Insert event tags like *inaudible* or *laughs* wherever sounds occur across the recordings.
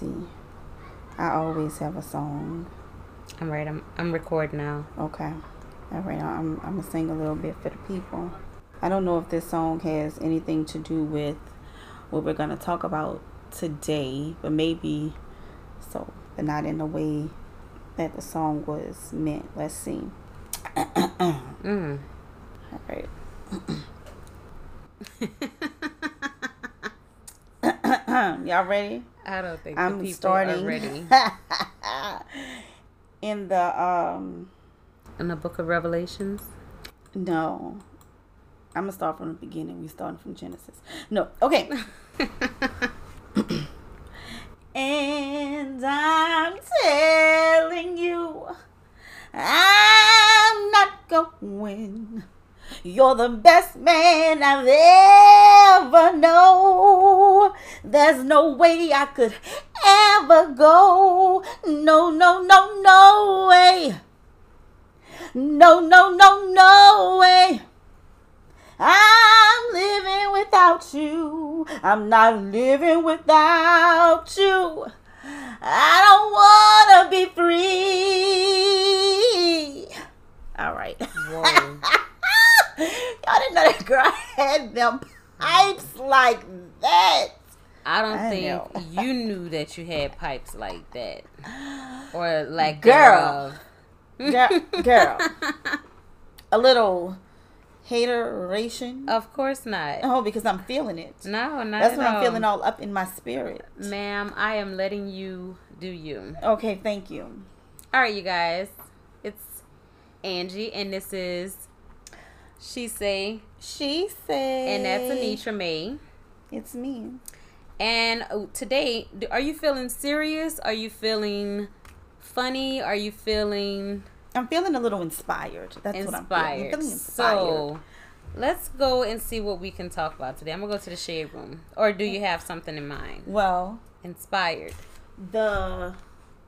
see. I always have a song. I'm right. I'm I'm recording now. Okay. All right. I'm I'm gonna sing a little bit for the people. I don't know if this song has anything to do with what we're gonna talk about today, but maybe so, but not in the way that the song was meant. Let's see. *clears throat* mm. All right. *clears throat* *laughs* Y'all ready? I don't think I'm starting ready. *laughs* in the um in the book of Revelations? No. I'm gonna start from the beginning. We starting from Genesis. No. Okay. *laughs* and I'm telling you, I'm not going you're the best man I've ever known. There's no way I could ever go. No, no, no, no way. No, no, no, no way. I'm living without you. I'm not living without you. I don't want to be free. All right. Whoa. Y'all didn't know that girl had them pipes like that. I don't I think know. you knew that you had pipes like that, or like girl, girl, *laughs* girl, a little hateration. Of course not. Oh, because I'm feeling it. No, not That's what all. I'm feeling all up in my spirit. Ma'am, I am letting you do you. Okay, thank you. All right, you guys. It's Angie, and this is she say. She say. And that's Anitra May. It's me. And oh, today, are you feeling serious? Are you feeling funny? Are you feeling? I'm feeling a little inspired. That's inspired. what I'm feeling. I'm feeling inspired. So, let's go and see what we can talk about today. I'm gonna go to the shade room. Or do you have something in mind? Well, inspired. The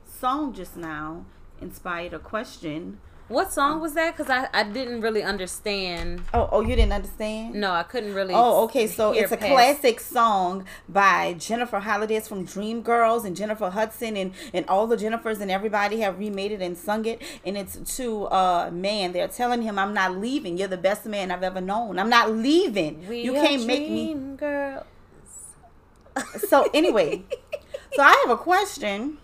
song just now inspired a question what song was that? Because I, I didn't really understand. Oh, oh, you didn't understand? No, I couldn't really. Oh, okay. So it's a past. classic song by Jennifer Holliday. It's from Dreamgirls and Jennifer Hudson and, and all the Jennifers and everybody have remade it and sung it. And it's to a uh, man. They're telling him, I'm not leaving. You're the best man I've ever known. I'm not leaving. We you can't make me. Girls. So, anyway, *laughs* so I have a question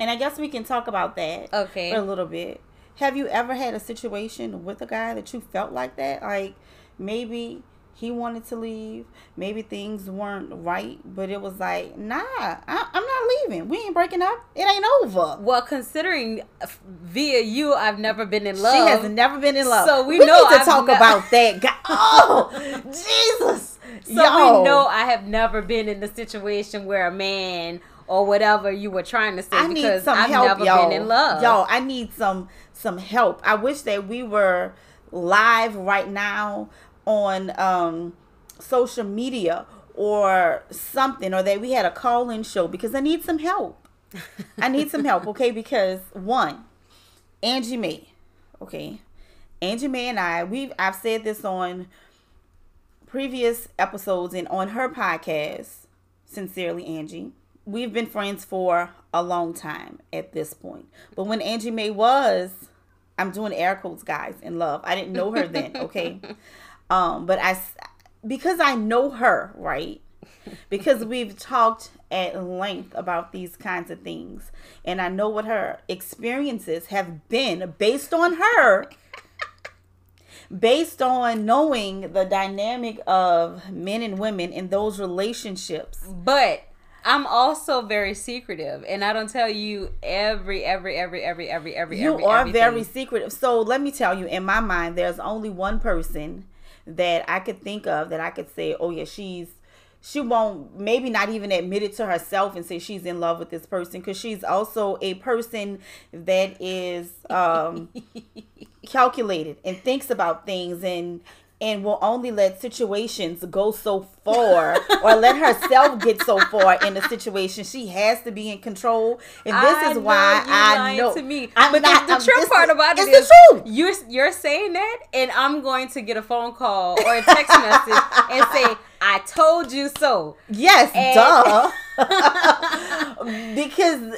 and I guess we can talk about that okay. for a little bit. Have you ever had a situation with a guy that you felt like that? Like maybe he wanted to leave, maybe things weren't right, but it was like, nah, I, am not leaving. We ain't breaking up. It ain't over. Well, considering via you, I've never been in love. She has never been in love. So we, we know need to I've talk about that. Guy. *laughs* Oh, Jesus. So Yo. we know I have never been in the situation where a man or whatever you were trying to say I because I've help, never yo. been in love. Yo, I need some some help. I wish that we were live right now on um, social media or something or that we had a call-in show because I need some help. I need some help, *laughs* okay? Because one, Angie May, okay? Angie May and I, we've I've said this on previous episodes and on her podcast, Sincerely Angie we've been friends for a long time at this point. But when Angie May was, I'm doing air quotes, guys, in love. I didn't know her then, okay? *laughs* um, but I, because I know her, right? Because we've talked at length about these kinds of things, and I know what her experiences have been based on her. based on knowing the dynamic of men and women in those relationships. But I'm also very secretive, and I don't tell you every, every, every, every, every, every. You every, are everything. very secretive. So let me tell you, in my mind, there's only one person that I could think of that I could say, oh yeah, she's she won't maybe not even admit it to herself and say she's in love with this person because she's also a person that is um *laughs* calculated and thinks about things and and will only let situations go so far *laughs* or let herself get so far in the situation. She has to be in control. And this I is why I know to me. I'm but not, the, the true part about it is the truth. You're you're saying that and I'm going to get a phone call or a text message and say, *laughs* I told you so. Yes, and- duh. *laughs* because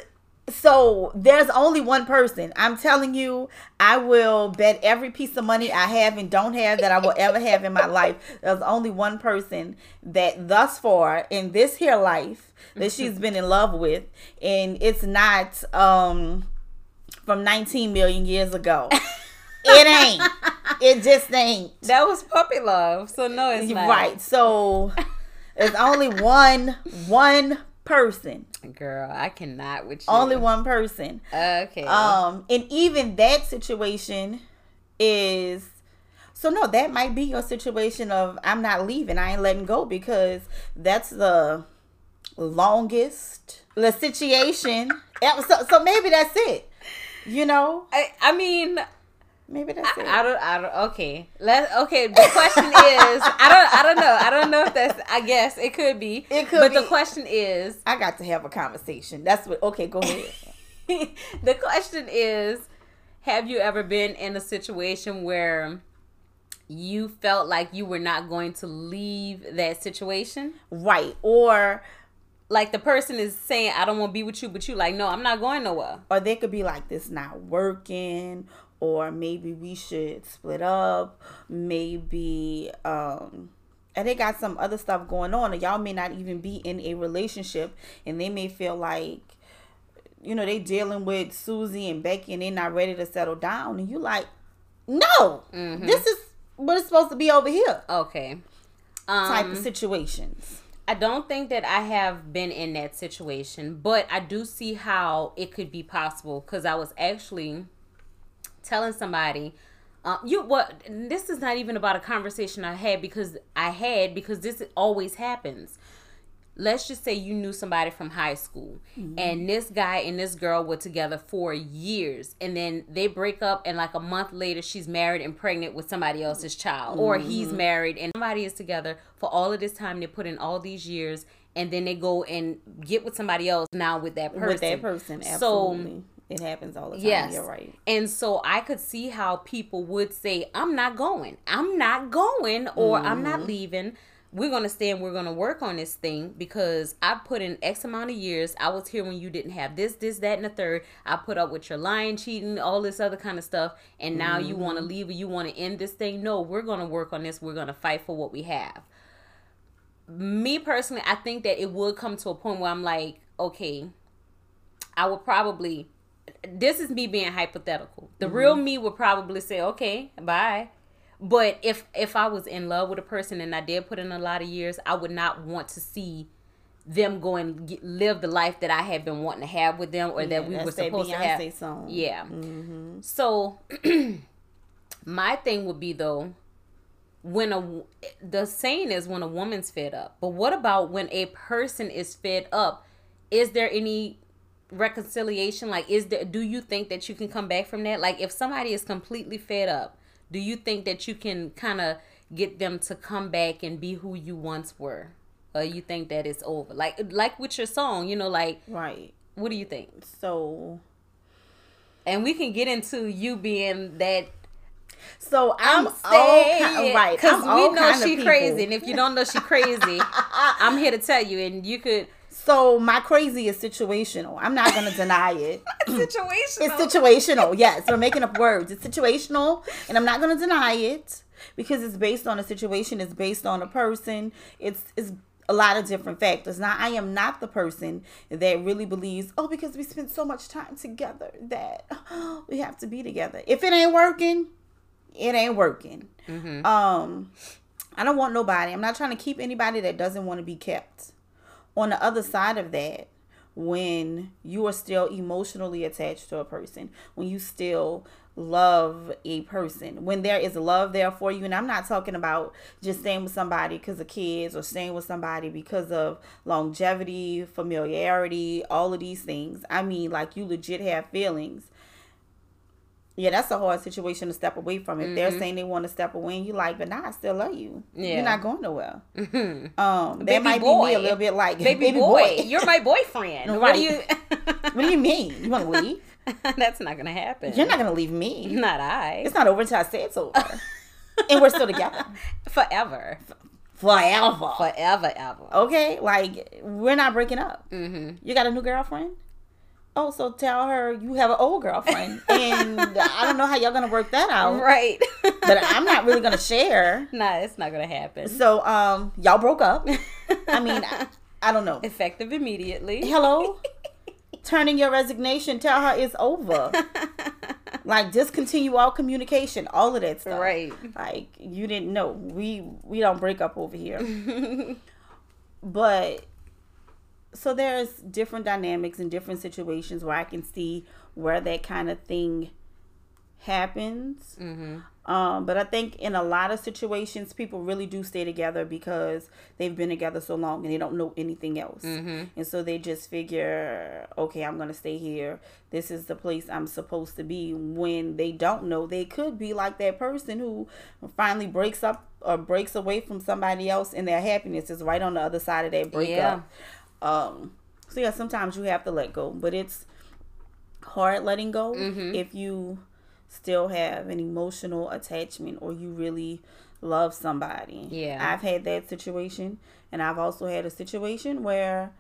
so there's only one person. I'm telling you, I will bet every piece of money I have and don't have that I will ever have in my life. There's only one person that thus far in this here life that *laughs* she's been in love with, and it's not um from 19 million years ago. *laughs* it ain't. It just ain't. That was puppy love. So no, it's not. Right. So there's only one one person. Girl, I cannot with you. Only one person. Okay. Um, and even that situation is so no, that might be your situation of I'm not leaving, I ain't letting go because that's the longest the situation. *laughs* so, so maybe that's it. You know? I I mean Maybe that's I, it. I don't. I don't. Okay. Let. Okay. The question is. I don't. I don't know. I don't know if that's. I guess it could be. It could. But be. the question is. I got to have a conversation. That's what. Okay. Go ahead. *laughs* the question is, have you ever been in a situation where you felt like you were not going to leave that situation? Right. Or like the person is saying i don't want to be with you but you like no i'm not going nowhere or they could be like this not working or maybe we should split up maybe um and they got some other stuff going on and y'all may not even be in a relationship and they may feel like you know they dealing with susie and becky and they're not ready to settle down and you like no! Mm-hmm. this is what it's supposed to be over here. Okay. Um, type of um, situations. I don't think that I have been in that situation, but I do see how it could be possible because I was actually telling somebody um, you what this is not even about a conversation I had because I had because this always happens. Let's just say you knew somebody from high school mm-hmm. and this guy and this girl were together for years and then they break up and like a month later she's married and pregnant with somebody else's child mm-hmm. or he's mm-hmm. married and somebody is together for all of this time they put in all these years and then they go and get with somebody else now with that person. With that person, absolutely. So it happens all the time. Yes. You're right. And so I could see how people would say, I'm not going. I'm not going or mm-hmm. I'm not mm-hmm. leaving. We're going to stay and we're going to work on this thing because I put in X amount of years. I was here when you didn't have this, this, that, and the third. I put up with your lying, cheating, all this other kind of stuff. And now mm-hmm. you want to leave or you want to end this thing. No, we're going to work on this. We're going to fight for what we have. Me personally, I think that it would come to a point where I'm like, okay, I would probably this is me being hypothetical. The mm-hmm. real me would probably say, "Okay, bye." But if if I was in love with a person and I did put in a lot of years, I would not want to see them go and get, live the life that I had been wanting to have with them, or yeah, that we were supposed to have. Song. Yeah. Mm-hmm. So, *clears throat* my thing would be though, when a the saying is when a woman's fed up. But what about when a person is fed up? Is there any reconciliation like is there do you think that you can come back from that? Like if somebody is completely fed up do you think that you can kind of get them to come back and be who you once were? Or you think that it's over? Like like with your song you know like right. what do you think? So and we can get into you being that so I'm, I'm all right because we know she crazy, and if you don't know she crazy, *laughs* I'm here to tell you, and you could so my crazy is situational. I'm not gonna deny it. *laughs* situational. It's situational. Yes, we're making up words. It's situational, and I'm not gonna deny it because it's based on a situation. It's based on a person. It's it's a lot of different factors. Now, I am not the person that really believes, oh, because we spent so much time together that *gasps* we have to be together. If it ain't working, it ain't working. Mm-hmm. Um, I don't want nobody. I'm not trying to keep anybody that doesn't want to be kept on the other side of that, when you are still emotionally attached to a person, when you still love a person, when there is love there for you, and I'm not talking about just staying with somebody because of kids or staying with somebody because of longevity, familiarity, all of these things. I mean, like you legit have feelings. Yeah, that's a hard situation to step away from. If mm-hmm. they're saying they want to step away, and you like, but nah, I still love you. Yeah. You're not going nowhere. Mm-hmm. *laughs* Um, that baby might boy. be me a little bit like baby, baby boy. boy. You're my boyfriend. *laughs* right. What do you? *laughs* what do you mean? You want to leave? That's not gonna happen. You're not gonna leave me. Not I. It's not over until I say it's over. and we're still together forever. Forever. Forever, ever. Okay, like we're not breaking up. Mm-hmm. You got a new girlfriend? Oh, so tell her you have an old girlfriend, and I don't know how y'all gonna work that out, right? but I'm not really gonna share. *laughs* Nah, it's not gonna happen. So, um, y'all broke up. I mean, I, I don't know. Effective immediately. Hello. *laughs* Turning your resignation. Tell her it's over. *laughs* like discontinue all communication. All of that stuff. Right. Like you didn't know. We we don't break up over here. but so there's different dynamics and different situations where I can see where that kind of thing happens. Mm-hmm. Um, but I think in a lot of situations, people really do stay together because they've been together so long and they don't know anything else. Mm-hmm. And so they just figure, okay, I'm going to stay here. This is the place I'm supposed to be. When they don't know, they could be like that person who finally breaks up or breaks away from somebody else and their happiness is right on the other side of that breakup. Yeah. Um, so yeah, sometimes you have to let go, but it's hard letting go mm-hmm. if you still have an emotional attachment or you really love somebody. Yeah. I've had that situation and I've also had a situation where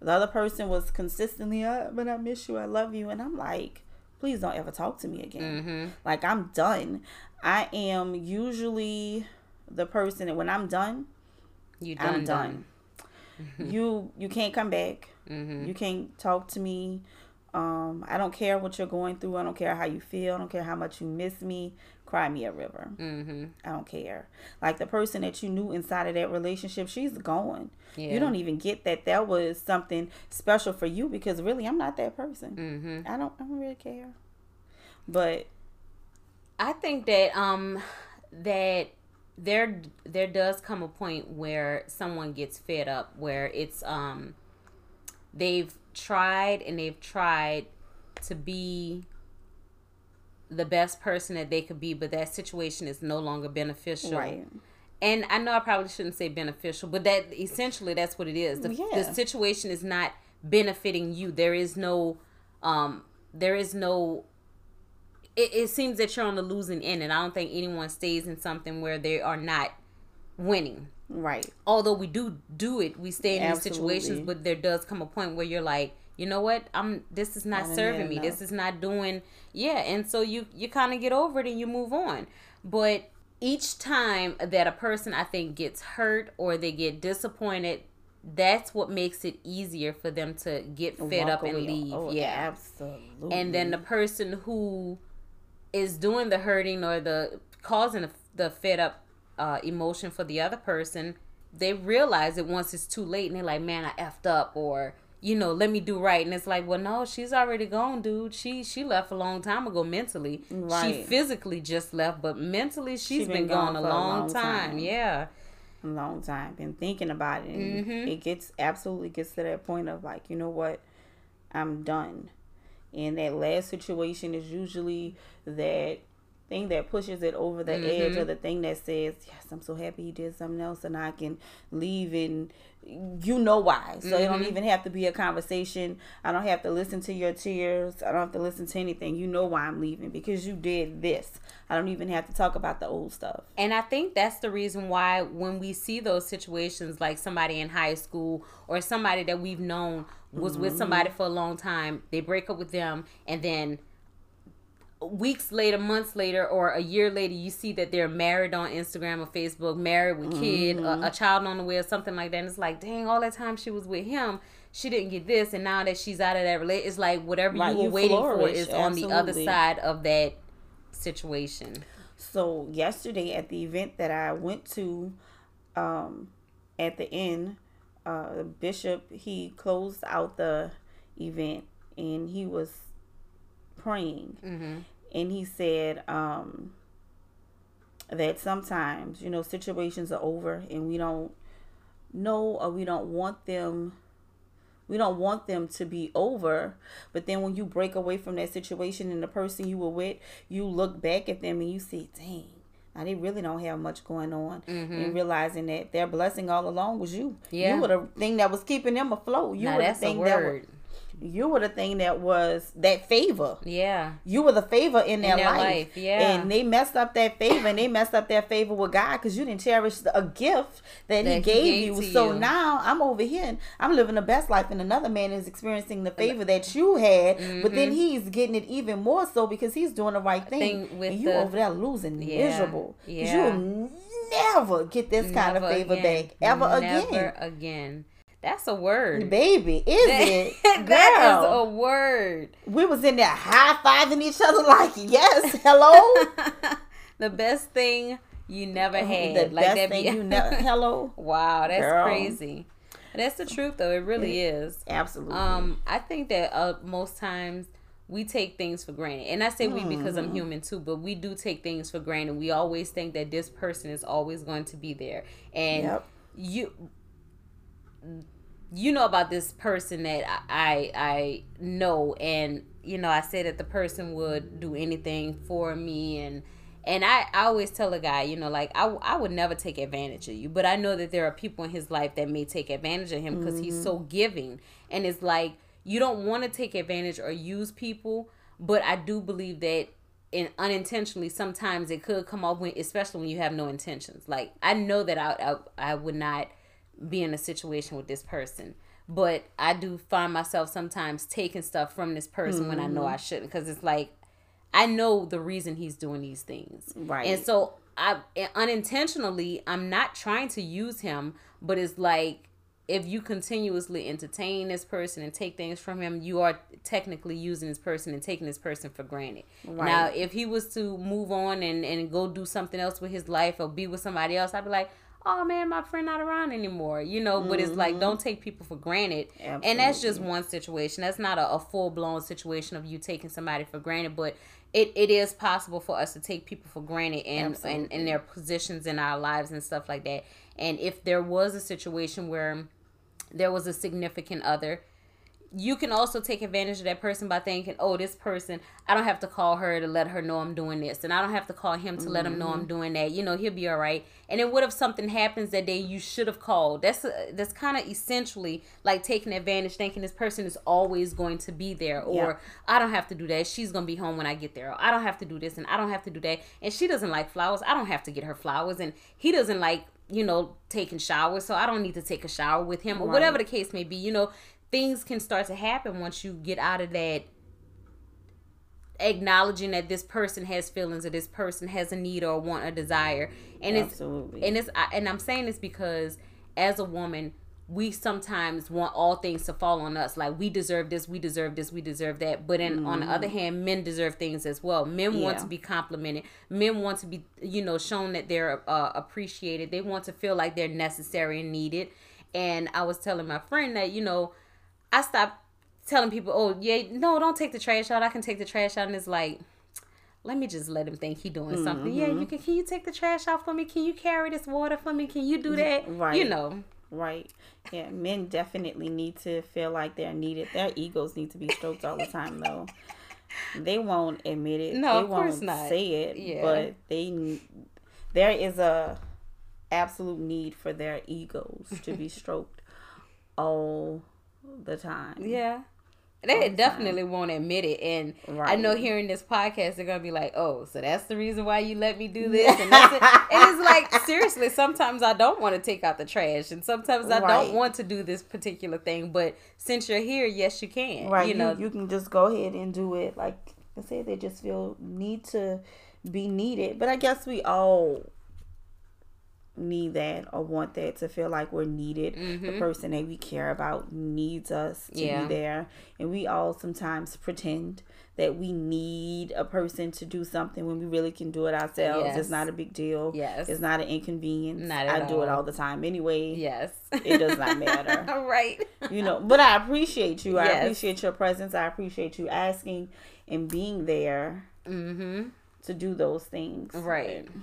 the other person was consistently, up, but I miss you, I love you, and I'm like, please don't ever talk to me again. Mm-hmm. Like I'm done. I am usually the person that when I'm done, you done, I'm done. done. You you can't come back. Mm-hmm. You can't talk to me. Um, I don't care what you're going through. I don't care how you feel. I don't care how much you miss me. Cry me a river. Mm-hmm. I don't care. Like the person that you knew inside of that relationship, she's gone. Yeah. You don't even get that that was something special for you because really, I'm not that person. Mm-hmm. I don't. I don't really care. But I think that um that there there does come a point where someone gets fed up where it's um they've tried and they've tried to be the best person that they could be but that situation is no longer beneficial. Right. And i know i probably shouldn't say beneficial but that essentially that's what it is. The, yeah. the situation is not benefiting you. There is no um there is no it, it seems that you're on the losing end, and I don't think anyone stays in something where they are not winning. Right. Although we do do it, we stay in Absolutely. these situations, but there does come a point where you're like, you know what? I'm. This is not serving me. This is not doing. Yeah, and so you you kind of get over it and you move on. But each time that a person I think gets hurt or they get disappointed, that's what makes it easier for them to get fed Walk up and leave. Oh, yeah, absolutely. And then the person who is doing the hurting or the causing the, the fed up uh, emotion for the other person, they realize it once it's too late and they're like, man, I effed up or you know, let me do right. And it's like, well, no, she's already gone, dude. She she left a long time ago mentally. Right. She physically just left, but mentally she's, she's been, been, gone, gone a, long a long, time. time. Yeah. A long time. Been thinking about it. And mm-hmm. it gets absolutely gets to that point of like, you know what? I'm done. And that last situation is usually that thing that pushes it over the mm-hmm. edge or the thing that says, Yes, I'm so happy he did something else and I can leave and you know why. So mm-hmm. it don't mm-hmm. even have to be a conversation. I don't have to listen to your tears. I don't have to listen to anything. You know why I'm leaving because you did this. I don't even have to talk about the old stuff. And I think that's the reason why when we see those situations like somebody in high school or somebody that we've known was mm-hmm. with somebody for a long time, they break up with them and then weeks later, months later, or a year later, you see that they're married on Instagram or Facebook, married with kid, mm-hmm. a, a, child on the way, or something like that. And it's like, dang, all that time she was with him, she didn't get this, and now that she's out of that relationship, it's like whatever right, you were you waiting for is Absolutely. on the other side of that situation. So yesterday at the event that I went to, um, at the end, uh, Bishop he closed out the event and he was praying. Mm-hmm. And he said um, that sometimes, you know, situations are over and we don't know or we don't want them We don't want them to be over. But then when you break away from that situation and the person you were with, you look back at them and you see, dang, now they really don't have much going on, mm-hmm. and realizing that their blessing all along was you. Yeah. You were the thing that was keeping them afloat. You now were the thing that was, you were the thing that was that favor. Yeah. You were the favor in their, in their life. life. Yeah. And they messed up that favor and they messed up that favor with God because you didn't cherish a gift that, that he, gave he, gave you. So you. now I'm over here and I'm living the best life and another man is experiencing the favor that you had, mm-hmm. but then mm-hmm. he's getting it even more so because he's doing the right thing. thing and you the, over there losing yeah, miserable. Yeah. You'll never get this never kind of favor again. back ever never again. again. That's a word. Baby, is *laughs* it? Girl. that is a word. We was in there high fiving each other like, yes, hello. *laughs* the best thing you never had. The like best that thing be- you *laughs* never hello. wow, that's Girl. crazy. That's the truth though. It really it, is. Absolutely. Um, I think that uh, most times we take things for granted. And I say we because I'm mm-hmm. human too, but we do take things for granted. We always think that this person is always going to be there. And yep. you you know about this person that I I know. And you know I said that the person would do anything for me. And and I, I always tell a guy you know like I, I would never take advantage of you. But I know that there are people in his life that may take advantage of him because mm-hmm. he's so giving. And it's like you don't want to take advantage or use people. But I do believe that and unintentionally sometimes it could come off when especially when you have no intentions. Like I know that I I, I would not be in a situation with this person but I do find myself sometimes taking stuff from this person mm-hmm. when I know I mm-hmm. shouldn't because it's like I know the reason he's doing these things. Right. And so I unintentionally I'm not trying to use him, but it's like if you continuously entertain this person and take things from him, you are technically using this person and taking this person for granted. Right. Now, if he was to move on and, and go do something else with his life or be with somebody else, I'd be like, oh man, my friend not around anymore, you know. But mm-hmm. it's like don't mm-hmm. take people for granted, Absolutely. and that's just one situation. That's not a, a full blown situation of you taking somebody for granted, but it, it is possible for us to take people for granted and, and and their positions in our lives and stuff like that. And if there was a situation where there was a significant other you can also take advantage of that person by thinking, oh, this person, I don't have to call her to let her know I'm doing this, and I don't have to call him to mm-hmm. let him know I'm mm-hmm. doing that. You know, he'll be all right. And then what if something happens that day you should have called? That's a, uh, that's kind of essentially like taking advantage, thinking this person is always going to be there, or yeah. I don't have to do that. She's gonna be home when I get there. Or I don't have to do this, and I don't have to do that. And she doesn't like flowers. I don't have to get her flowers, and he doesn't like you know, taking showers, so I don't need to take a shower with him, or right. whatever the case may be. You know, things can start to happen once you get out of that acknowledging that this person has feelings or this person has a need or want a desire and Absolutely. it's and it's and I'm saying this because as a woman we sometimes want all things to fall on us like we deserve this we deserve this we deserve that but then mm-hmm. on the other mm-hmm. hand men deserve things as well men yeah. want to be complimented men want to be you know shown that they're uh, appreciated they want to feel like they're necessary and needed and i was telling my friend that you know I stopped telling people, "Oh, yeah, no, don't take the trash out. I can take the trash out." And it's like, let me just let him think he doing mm-hmm. something. Yeah, you can. Can you take the trash out for me? Can you carry this water for me? Can you do that? Right. You know. Right. Yeah, men definitely need to feel like they're needed. Their egos need to be stroked all the time, though. They won't admit it. No, they of course won't not. say it. Yeah. But they, there is a absolute need for their egos to be *laughs* stroked all the time. Yeah. They definitely time. won't admit it. And right. I know hearing this podcast, they're gonna be like, "Oh, so that's the reason why you let me do this." And, that's it. *laughs* and it's like seriously, sometimes I don't want to take out the trash, and sometimes I right. don't want to do this particular thing. But since you're here, yes, you can. Right. You, you know, you can just go ahead and do it. Like I say, they just feel need to be needed. But I guess we all need that or want that to feel like we're needed. Mm-hmm. The person that we care about needs us to yeah. be there. And we all sometimes pretend that we need a person to do something when we really can do it ourselves. Yes. It's not a big deal. Yes. It's not an inconvenience. Not I all. do it all the time anyway. Yes. It does not matter. *laughs* right. You know, but I appreciate you. Yes. I appreciate your presence. I appreciate you asking and being there mm-hmm. to do those things. Right. And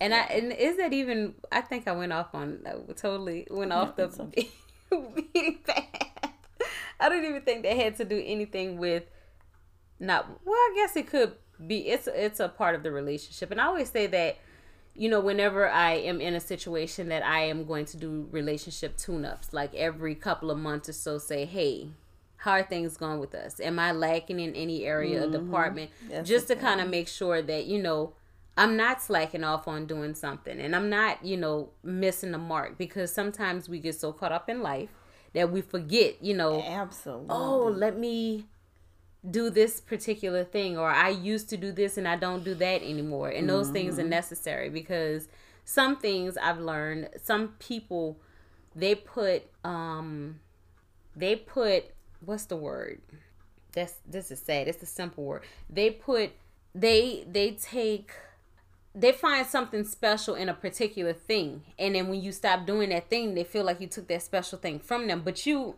I and is that even? I think I went off on uh, totally went off the *laughs* beating path. I don't even think that had to do anything with not well, I guess it could be it's it's a part of the relationship. And I always say that you know, whenever I am in a situation that I am going to do relationship tune ups, like every couple of months or so, say, hey, how are things going with us? Am I lacking in any area mm-hmm. or department? That's just to kind of make sure that, you know, I'm not slacking off on doing something and I'm not, you know, missing the mark because sometimes we get so caught up in life that we forget, you know, absolutely. Oh, let me do this particular thing or I used to do this and I don't do that anymore. And those mm-hmm. things are mm-hmm. necessary because some things I've learned, some people they put um they put what's the word? That's this is sad. It's a simple word. They put they they take they find something special in a particular thing and then when you stop doing that thing they feel like you took that special thing from them but you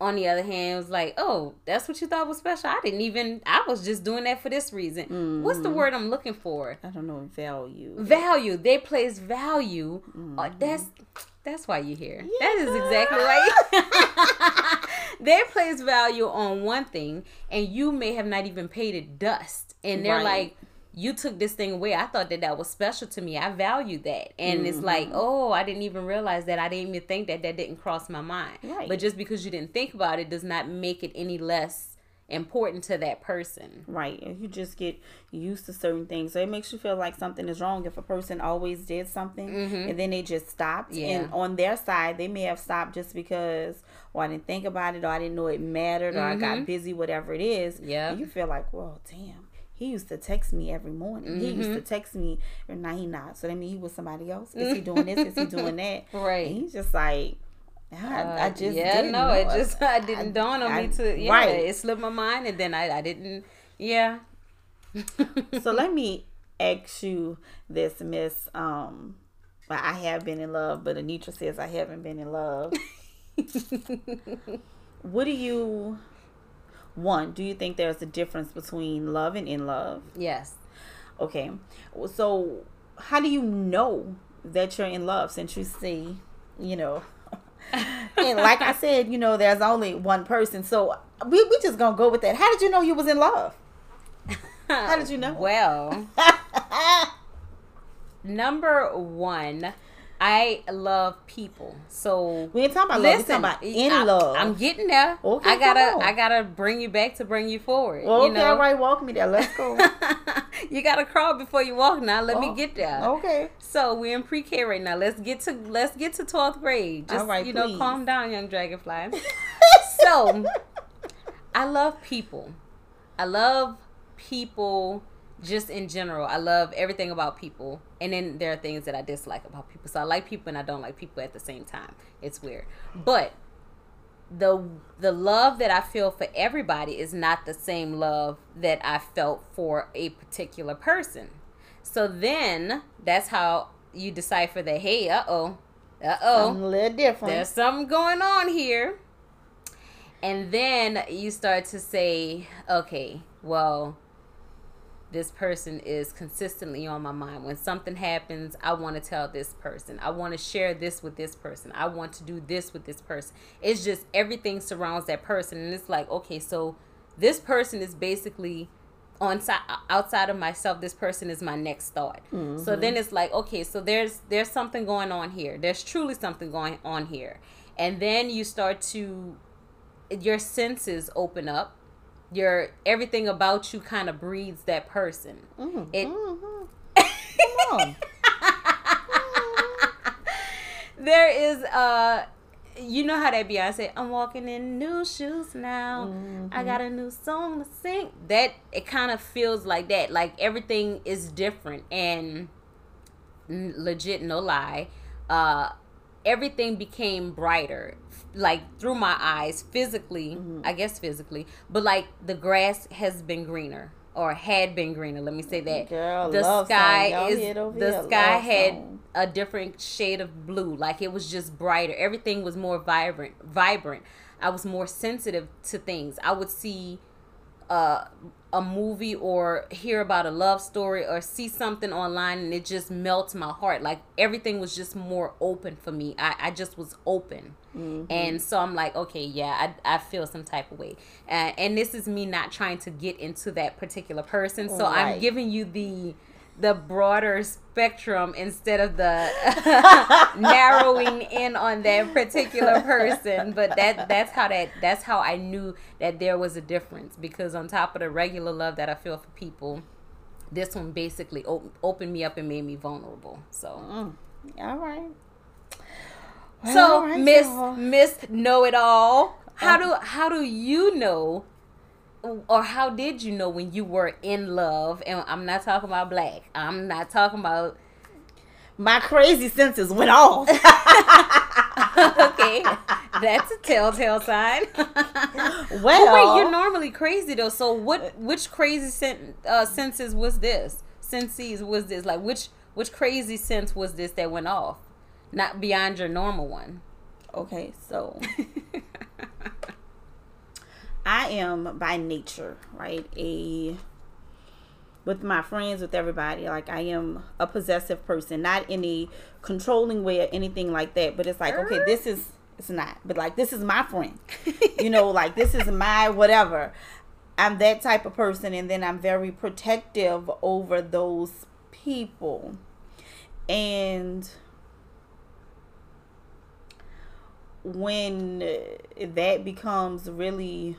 on the other hand was like oh that's what you thought was special i didn't even i was just doing that for this reason mm-hmm. what's the mm-hmm. word i'm looking for i don't know value value they place value mm-hmm. that's that's why you're here yeah. that is exactly why *laughs* they place value on one thing and you may have not even paid it dust and they're right. like you took this thing away. I thought that that was special to me. I value that. And mm-hmm. it's like, oh, I didn't even realize that. I didn't even think that that didn't cross my mind. Right. But just because you didn't think about it does not make it any less important to that person. Right. And you just get used to certain things. So it makes you feel like something is wrong if a person always did something mm-hmm. and then they just stopped. Yeah. And on their side, they may have stopped just because, or I didn't think about it, or I didn't know it mattered, or mm-hmm. I got mm-hmm. busy, whatever it is. Yeah. you feel like, well, damn he used to text me every morning. Mm-hmm. He used to mm-hmm. text me, and now he not. So that means he was somebody else. Is he doing this? Is he *laughs* doing that? Right. And he's just like, I, uh, I just yeah, no, it just I didn't I, dawn on I, me to yeah, right. it slipped my mind, and then I I didn't yeah. so let *laughs* me ask you this, Miss. Um, I have been in love, but Anitra says I haven't been in love. *laughs* what do you one, do you think there's a difference between love and in love? Yes. Okay. So, how do you know that you're in love since you see, you know, *laughs* and like I said, you know, there's only one person. So, we we just going to go with that. How did you know you was in love? How did you know? *laughs* Well, *laughs* number 1, I love people. So we ain't talking about listen, love. We talking about in I, love. I'm getting there. Okay, I gotta I gotta bring you back to bring you forward. Well, you okay, all right, walk me there. Let's go. *laughs* you gotta crawl before you walk. Now let oh, me get there. Okay. So we're in pre-K right now. Let's get to let's get to twelfth grade. Just all right, you please. know, calm down, young dragonfly. *laughs* so I love people. I love people just in general. I love everything about people. And then there are things that I dislike about people. So I like people and I don't like people at the same time. It's weird. But the the love that I feel for everybody is not the same love that I felt for a particular person. So then that's how you decipher that hey, uh-oh. Uh-oh. a little different. There's something going on here. And then you start to say, okay, well, this person is consistently on my mind. When something happens, I want to tell this person. I want to share this with this person. I want to do this with this person. It's just everything surrounds that person. And it's like, okay, so this person is basically on outside of myself this person is my next thought mm-hmm. so then it's like okay so there's there's something going on here there's truly something going on here and then you start to your senses open up your everything about you kind of breeds that person. Mm-hmm. It. Mm-hmm. Come on. *laughs* there is uh you know how that Beyonce, I'm walking in new shoes now. Mm-hmm. I got a new song to sing. That it kind of feels like that. Like everything is different and legit no lie. Uh everything became brighter like through my eyes physically mm-hmm. i guess physically but like the grass has been greener or had been greener let me say that. Girl, the sky is the sky had song. a different shade of blue like it was just brighter. Everything was more vibrant vibrant. I was more sensitive to things. I would see uh a movie or hear about a love story or see something online and it just melts my heart. Like everything was just more open for me. I, I just was open. Mm-hmm. And so I'm like, okay, yeah, I, I feel some type of way. Uh, and this is me not trying to get into that particular person. So right. I'm giving you the the broader spectrum instead of the *laughs* narrowing in on that particular person. But that that's how that that's how I knew that there was a difference because on top of the regular love that I feel for people this one basically op- opened me up and made me vulnerable. So. Mm. all right. Well, so all right, miss y'all. miss know it all how do how do you know or how did you know when you were in love? And I'm not talking about black. I'm not talking about my crazy senses went off. *laughs* okay, that's a telltale sign. *laughs* well, wait, you're normally crazy though. So what? Which crazy sen- uh, senses was this? Senses was this? Like which which crazy sense was this that went off? Not beyond your normal one. Okay, so *laughs* I am by nature, right? A with my friends, with everybody, like I am a possessive person, not in a controlling way or anything like that. But it's like, okay, this is it's not, but like this is my friend, you know, *laughs* like this is my whatever. I'm that type of person, and then I'm very protective over those people, and when that becomes really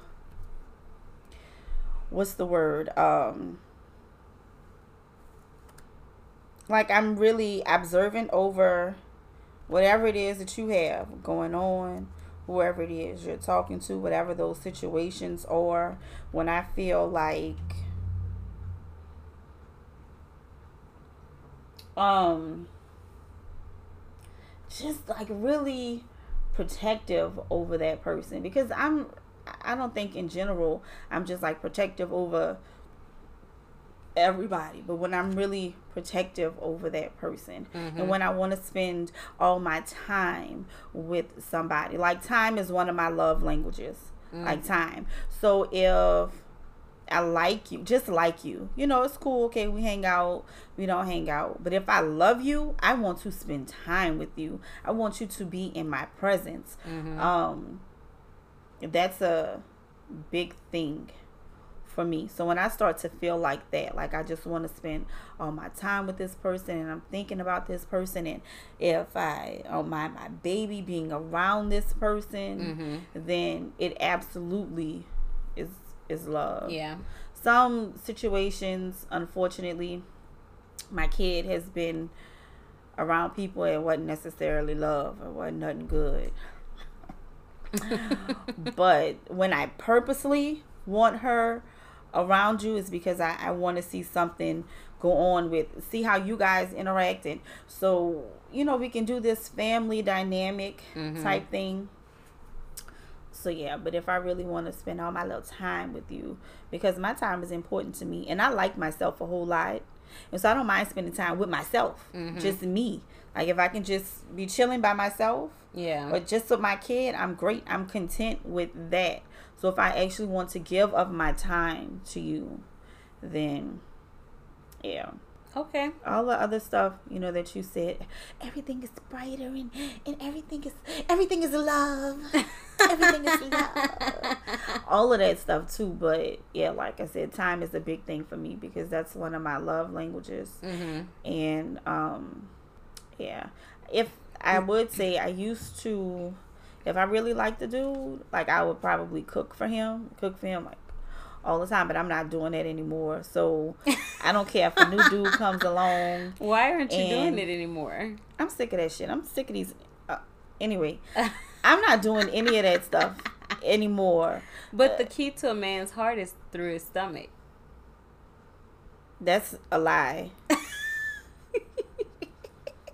what's the word? Um like I'm really observant over whatever it is that you have going on, whoever it is you're talking to, whatever those situations are, when I feel like um just like really protective over that person because I'm I don't think in general I'm just like protective over everybody, but when I'm really protective over that person mm-hmm. and when I want to spend all my time with somebody, like time is one of my love languages, mm-hmm. like time. So if I like you, just like you, you know, it's cool. Okay, we hang out, we don't hang out. But if I love you, I want to spend time with you. I want you to be in my presence. Mm-hmm. Um, that's a big thing for me. So when I start to feel like that, like I just want to spend all my time with this person and I'm thinking about this person and if I don't mind my baby being around this person, mm-hmm. then it absolutely is is love. Yeah. Some situations, unfortunately, my kid has been around people it wasn't necessarily love or wasn't nothing good. *laughs* but when I purposely want her around you is because I, I want to see something go on with see how you guys interact and so you know we can do this family dynamic mm-hmm. type thing so yeah but if i really want to spend all my little time with you because my time is important to me and i like myself a whole lot and so i don't mind spending time with myself mm-hmm. just me like if i can just be chilling by myself yeah. But just with my kid, I'm great. I'm content with that. So if I actually want to give of my time to you, then yeah. Okay. All the other stuff, you know, that you said, everything is brighter and, and everything is everything is love. everything is love. *laughs* All of that stuff too. But yeah, like I said, time is a big thing for me because that's one of my love languages. Mm-hmm. And um yeah. If I would say I used to, if I really liked the dude, like I would probably cook for him, cook for him like all the time. But I'm not doing that anymore. So I don't care if a new dude *laughs* comes along. Why aren't you doing it anymore? I'm sick of that shit. I'm sick of these. Uh, anyway, *laughs* I'm not doing any of that stuff anymore. But uh, the key to a man's heart is through his stomach. That's a lie.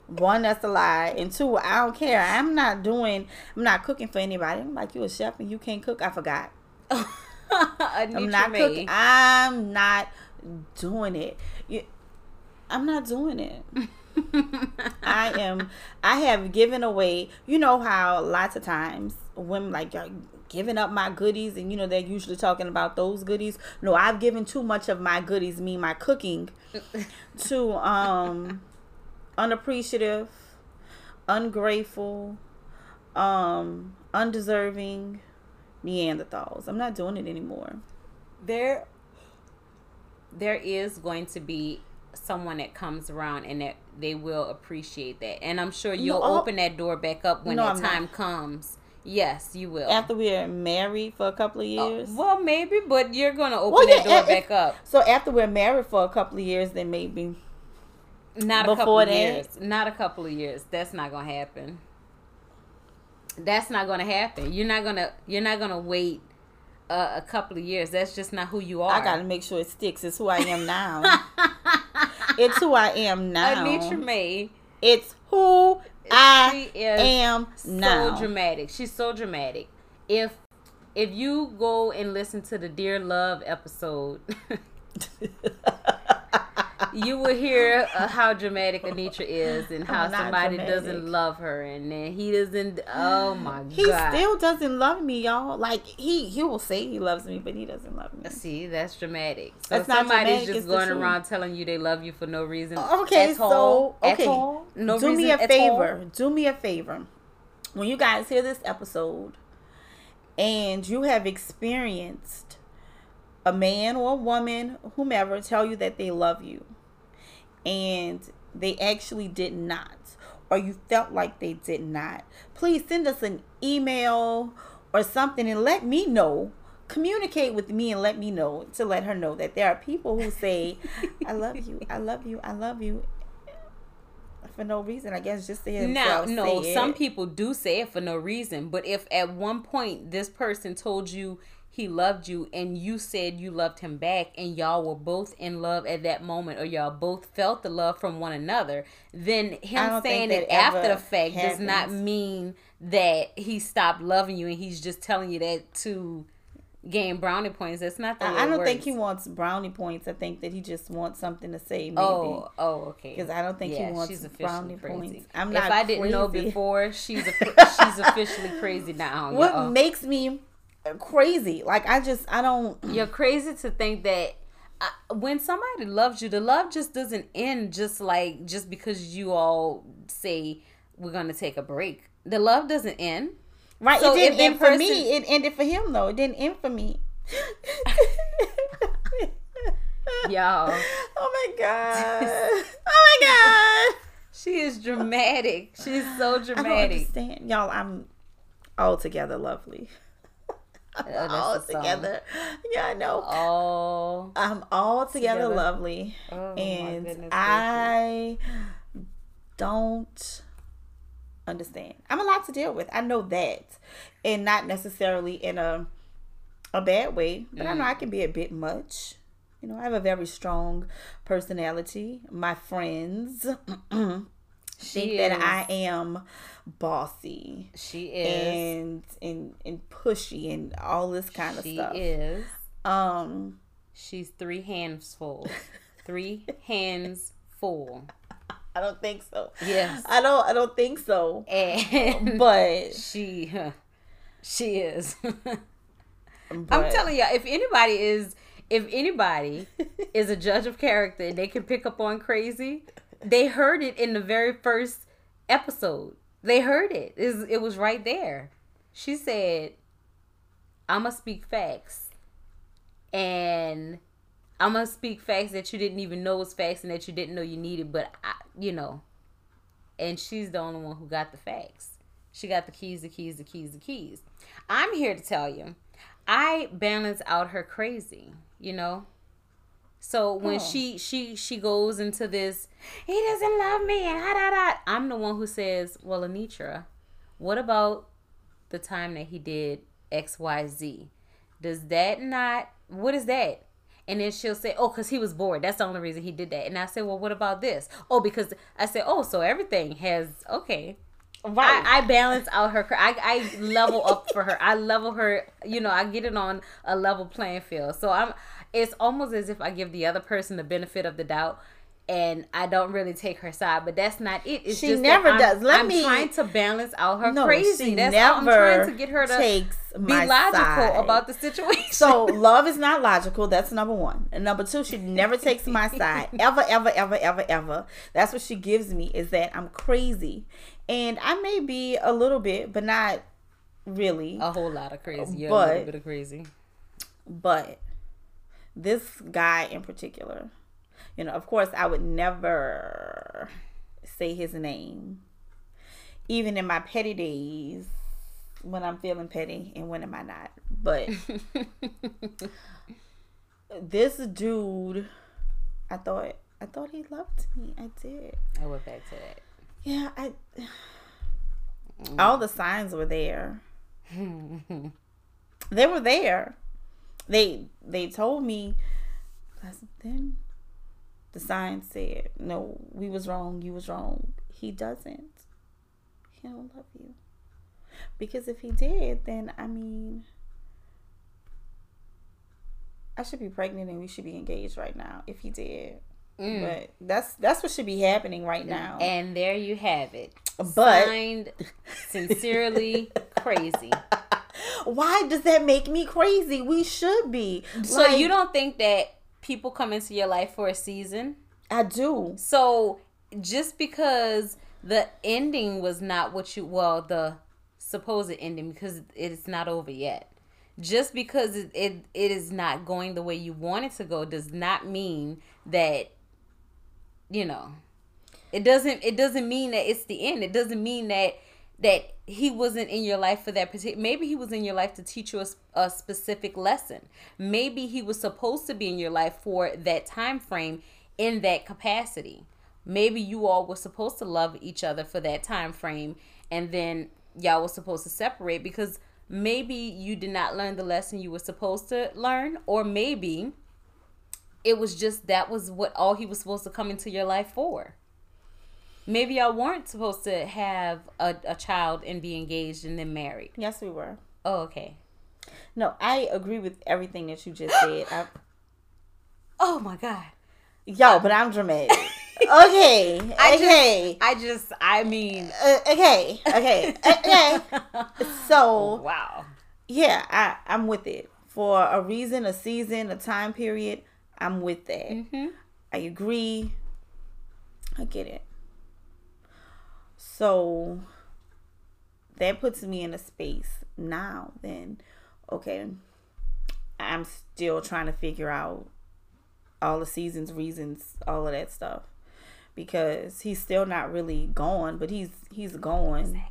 one that's a lie and two i don't care i'm not doing i'm not cooking for anybody i'm like you a chef and you can't cook i forgot *laughs* *laughs* i'm not cooking. i'm not doing it. You, i'm not doing it. *laughs* I am i have given away you know how lots of times women like giving up my goodies and you know they're usually talking about those goodies. No i've given too much of my goodies me my cooking *laughs* to um unappreciative ungrateful um undeserving neanderthals i'm not doing it anymore there there is going to be someone that comes around and that they will appreciate that and i'm sure you'll No, open that door back up when No, that I'm not. time comes yes you will after we're married for a couple of Oh, years well maybe but you're gonna open Well, that yeah, door if- back up so after we're married for a couple of years then maybe Not a couple Before of years. Not a couple of years. That's not gonna happen. That's not gonna happen. You're not gonna. You're not gonna wait a, a couple of years. That's just not who you are. I gotta make sure it sticks. It's who I am now. *laughs* it's who I am now. Anitra May. It's who I She is am now. so dramatic. She's so dramatic. If if you go and listen to the Dear Love episode, *laughs* *laughs* you will hear uh, how dramatic Anitra is and how somebody dramatic. doesn't love her and then he doesn't. Oh my he god! He still doesn't love me, y'all. Like he he will say he loves me, but he doesn't love me. See, that's dramatic. So That's not somebody's dramatic, just going around telling you they love you for no reason. Okay, at so all, okay, at all, no do me a at all. favor. Do me a favor. When you guys hear this episode, and you have experienced a man or a woman, whomever, tell you that they love you, and they actually did not, or you felt like they did not, please send us an email or something and let me know. Communicate with me and let me know to let her know that there are people who say, I love you, I love you, I love you for no reason. I guess just to hear Now, no, some it. people do say it for no reason. But if at one point this person told you he loved you and you said you loved him back and y'all were both in love at that moment or y'all both felt the love from one another, then him saying it after the fact does not mean that he stopped loving you and he's just telling you that to gain brownie points. That's not the way I, don't think works. he wants brownie points. I think that he just wants something to say. Maybe. Oh, oh, okay. because I don't think Yeah, he wants she's brownie crazy. points. I'm if not. I didn't know before, she's a, *laughs* she's officially crazy now. what y'all. makes me crazy? Like I just I don't. *clears throat* You're crazy to think that uh, when somebody loves you, the love just doesn't end just like just because you all say we're gonna take a break. The love doesn't end. Right. So it didn't end for person- me. It ended for him though. It didn't end for me. *laughs* Y'all, *laughs* Oh my god. *laughs* Oh my god. she is dramatic. She's so I don't dramatic. understand. Y'all, I'm altogether lovely. *laughs* The all together. Yeah, I know. Oh, I'm all together Together. lovely. Oh, and I don't understand. I'm a lot to deal with. I know that. And not necessarily in a a bad way, but I know Mm. I can be a bit much. You know, I have a very strong personality. My friends *clears throat* she think is. that I am bossy she is. and and and pushy and all this kind of stuff. she is. Um She's three hands full. *laughs* three hands full. I don't think so. Yes. I don't I don't think so. And But, she she is. *laughs* but I'm telling you, if anybody is if anybody is a judge of character and they can pick up on crazy, they heard it in the very first episode. They heard it. It was, right there. She said, "I'ma speak facts." And I'm gonna speak facts that you didn't even know was facts and that you didn't know you needed, but I, you know. And she's the only one who got the facts. She got the keys, the keys, the keys, the keys. I'm here to tell you, I balance out her crazy. You know. So when Oh. she she she goes into this, he doesn't love me and da da da. I'm the one who says, well, Anitra, what about the time that he did X Y Z? Does that not? What is that? And then she'll say, "Oh, because he was bored. That's the only reason he did that." And I said, "Well, what about this?" Oh, because I said, "Oh, so everything has okay." right. I, I balance out her. I, I level up for her. I level her. You know, I get it on a level playing field. So I'm. It's almost as if I give the other person the benefit of the doubt. and I don't really take her side, but that's not it. It's She never I'm- does. Let I'm me- trying to balance out her No, crazy. That's all I'm trying to get her to takes be logical side. about the situation. So love is not logical. That's number one. And number two, she never takes my side *laughs* ever, ever, ever, ever, ever. That's what she gives me is that I'm crazy, and I may be a little bit, but not really. a whole lot of crazy. You're a little bit of crazy. But this guy in particular, you know, of course, I would never say his name, even in my petty days when I'm feeling petty and when am I not. But *laughs* this dude, I thought, I thought he loved me. I did. I went back to that. Yeah, I. *sighs* All the signs were there. *laughs* they were there. They they told me. Then the sign said, "No, we was wrong. You was wrong. He doesn't. He don't love you. Because if he did, then I mean." I should be pregnant and we should be engaged right now if he did. Mm. But that's that's what should be happening right now. And there you have it. But- Signed, sincerely *laughs* crazy. Why does that make me crazy? We should be. So Like, you don't think that people come into your life for a season? I do. So just because the ending was not what you well the supposed ending because it's not over yet. Just because it, it it is not going the way you want it to go does not mean that you know it doesn't it doesn't mean that it's the end. It doesn't mean that that he wasn't in your life for that particular maybe he was in your life to teach you a specific lesson. Maybe he was supposed to be in your life for that time frame in that capacity. Maybe you all were supposed to love each other for that time frame and then y'all were supposed to separate because maybe you did not learn the lesson you were supposed to learn or maybe it was just that was what all he was supposed to come into your life for maybe y'all weren't supposed to have a, a child and be engaged and then married Yes, we were. oh okay No, I agree with everything that you just said. I, *gasps* oh my god yo, but I'm dramatic. okay. *laughs* I just- okay. i just i mean Uh, okay. Okay. *laughs* Okay. So wow yeah, I I'm with it for a reason, a season, a time period. I'm with that. mm-hmm. I agree. I get it. So that puts me in a space now. Then, okay, I'm still trying to figure out all the seasons, reasons, all of that stuff because he's still not really gone, but he's he's going.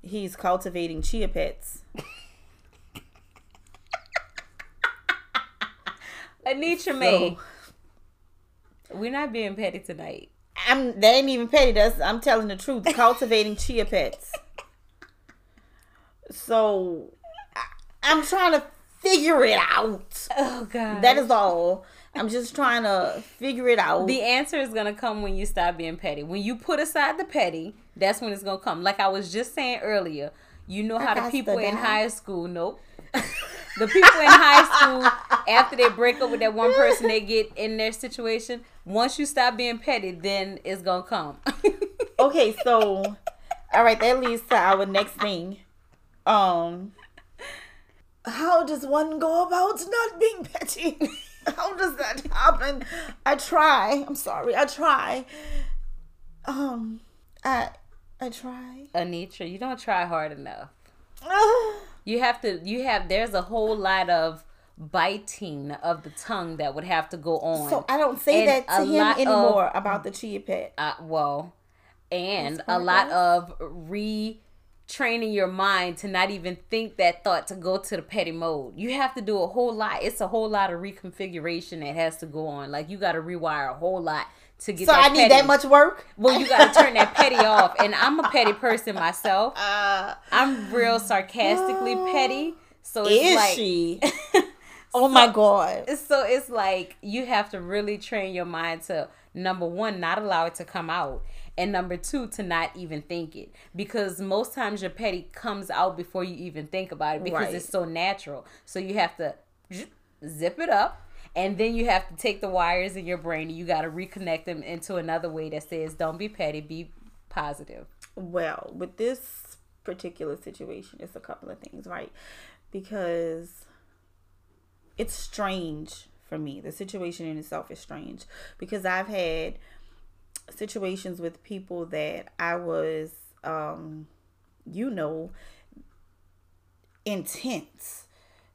He's cultivating chia pets. *laughs* anitra may we're not being petty tonight I'm that ain't even petty. That's I'm telling the truth. Cultivating chia pets. So I, I'm trying to figure it out. oh god That is all. I'm just trying to figure it out. The answer is gonna come when you stop being petty. When you put aside the petty, that's when it's gonna come. Like I was just saying earlier, you know how *laughs* the people in high school, nope. the people in high school, after they break up with that one person, they get in their situation. Once you stop being petty, then it's gonna come. *laughs* okay, so all right, that leads to our next thing. Um how does one go about not being petty? *laughs* How does that happen? I try. I'm sorry. I try. Um I I try. Anitra, you don't try hard enough. *sighs* You have to. You have. There's a whole lot of biting of the tongue that would have to go on. So I don't say And that to him lot of- anymore about the chia pet. uh, well, and a lot of retraining your mind to not even think that thought to go to the petty mode. You have to do a whole lot. It's a whole lot of reconfiguration that has to go on. Like you got to rewire a whole lot to get. So I need petty. that much work. Well, you got to turn that petty off. And I'm a petty person myself. *laughs* Uh, I'm real sarcastically petty. So it's is like, she? *laughs* Oh my god. so it's like you have to really train your mind to number one not allow it to come out and number two to not even think it because most times your petty comes out before you even think about it because Right. it's so natural so you have to zip it up and then you have to take the wires in your brain and you got to reconnect them into another way that says don't be petty be positive well with this particular situation it's a couple of things right because it's strange for me the situation in itself is strange because i've had situations with people that i was um you know intense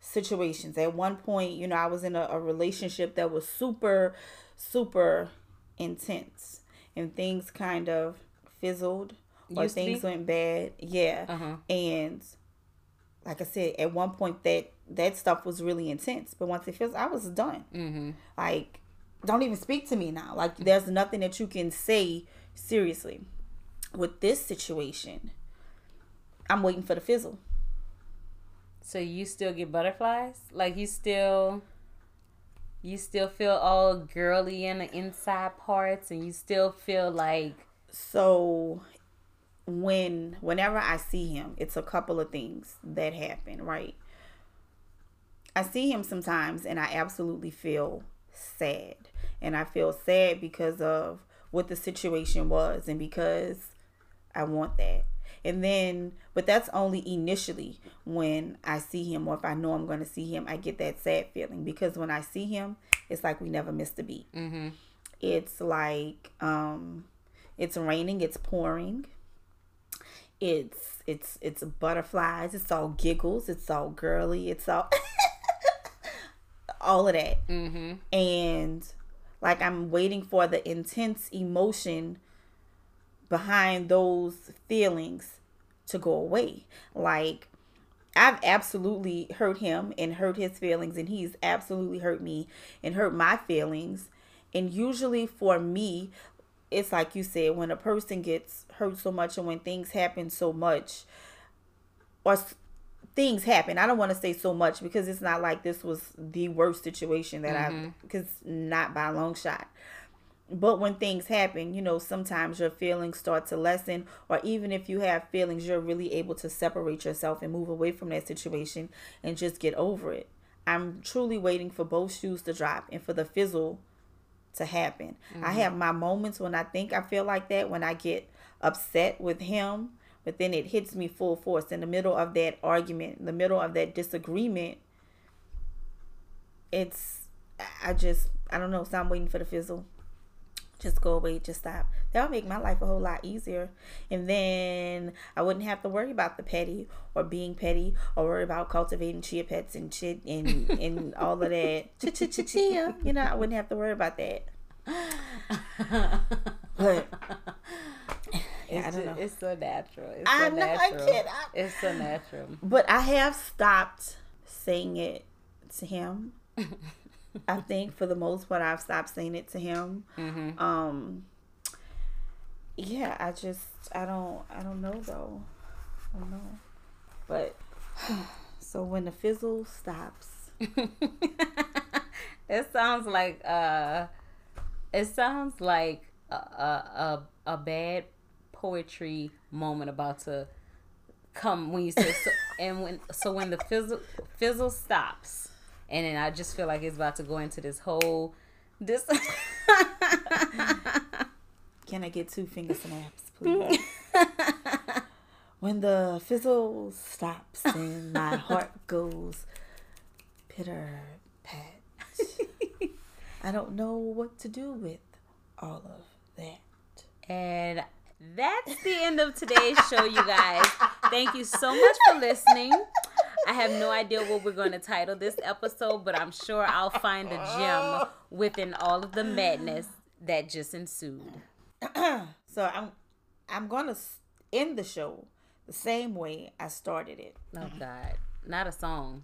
situations. At one point, you know, I was in a, a relationship that was super, super intense, and things kind of fizzled or Used things went bad. Yeah, uh-huh. and like I said, at one point that that stuff was really intense, but once it fizzled, I was done. Mm-hmm. Like, don't even speak to me now. Like, there's nothing that you can say seriously. With this situation, I'm waiting for the fizzle. So you still get butterflies? Like you still you still feel all girly in the inside parts and you still feel like so when whenever I see him, it's a couple of things that happen, right? I see him sometimes and I absolutely feel sad. And I feel sad because of what the situation was and because I want that. And then, but that's only initially when I see him or if I know I'm going to see him, I get that sad feeling because when I see him, it's like we never missed a beat. Mm-hmm. It's like, um, it's raining, it's pouring. It's it's it's butterflies. It's all giggles. It's all girly. It's all *laughs* all of that. Mm-hmm. And like I'm waiting for the intense emotion behind those feelings to go away. Like, I've absolutely hurt him and hurt his feelings, and he's absolutely hurt me and hurt my feelings. And usually, for me, it's like you said, when a person gets hurt so much and when things happen so much, or things happen. I don't want to say so much because it's not like this was the worst situation that mm-hmm. I've, because not by a long shot. But when things happen, you know, sometimes your feelings start to lessen, or even if you have feelings, you're really able to separate yourself and move away from that situation and just get over it. I'm truly waiting for both shoes to drop and for the fizzle to happen. Mm-hmm. I have my moments when I think I feel like that, when I get upset with him, but then it hits me full force in the middle of that argument, in the middle of that disagreement. It's, I just, I don't know, so I'm waiting for the fizzle just go away, just stop. That would make my life a whole lot easier. And then I wouldn't have to worry about the petty or being petty or worry about cultivating chia pets and shit and, *laughs* and all of that. Chia, you know, I wouldn't have to worry about that. *laughs* But yeah, I don't know. It's so natural. It's so I know natural. I can't. I, it's so natural. But I have stopped saying it to him. I *laughs* think for the most part, I've stopped saying it to him. Mm-hmm. Um, yeah, I just I don't I don't know though. I don't know, but *sighs* so when the fizzle stops, *laughs* it sounds like uh, it sounds like a a a, a bad poetry moment about to come when you say so, *laughs* and when so when the fizzle fizzle stops and then I just feel like it's about to go into this whole this. *laughs* Can I get two finger snaps, *laughs* please? when the fizzle stops and my heart goes pitter pat, I don't know what to do with all of that. And that's the end of today's show, you guys. Thank you so much for listening. I have no idea what we're going to title this episode, but I'm sure I'll find a gem within all of the madness that just ensued. *clears throat* so I'm I'm going to end the show the same way I started it. Oh God, not a song.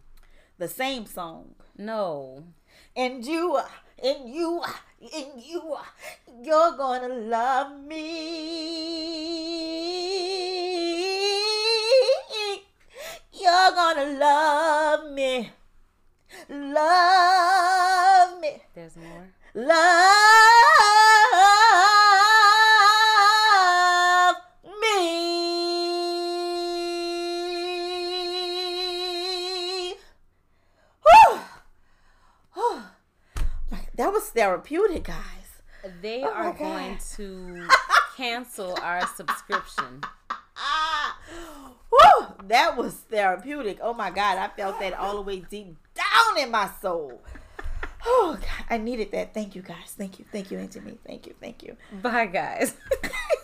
The same song. No. And you, and you, and you, you're gonna love me. You're gonna love me. Love me. There's more. Love therapeutic, guys. They Oh are going to *laughs* cancel our subscription. Ah, woo, that was therapeutic. Oh my God, I felt that all the way deep down in my soul. Oh God, I needed that. Thank you, guys. Thank you. Thank you, Auntie Me. Thank you. Thank you. Bye, guys. *laughs*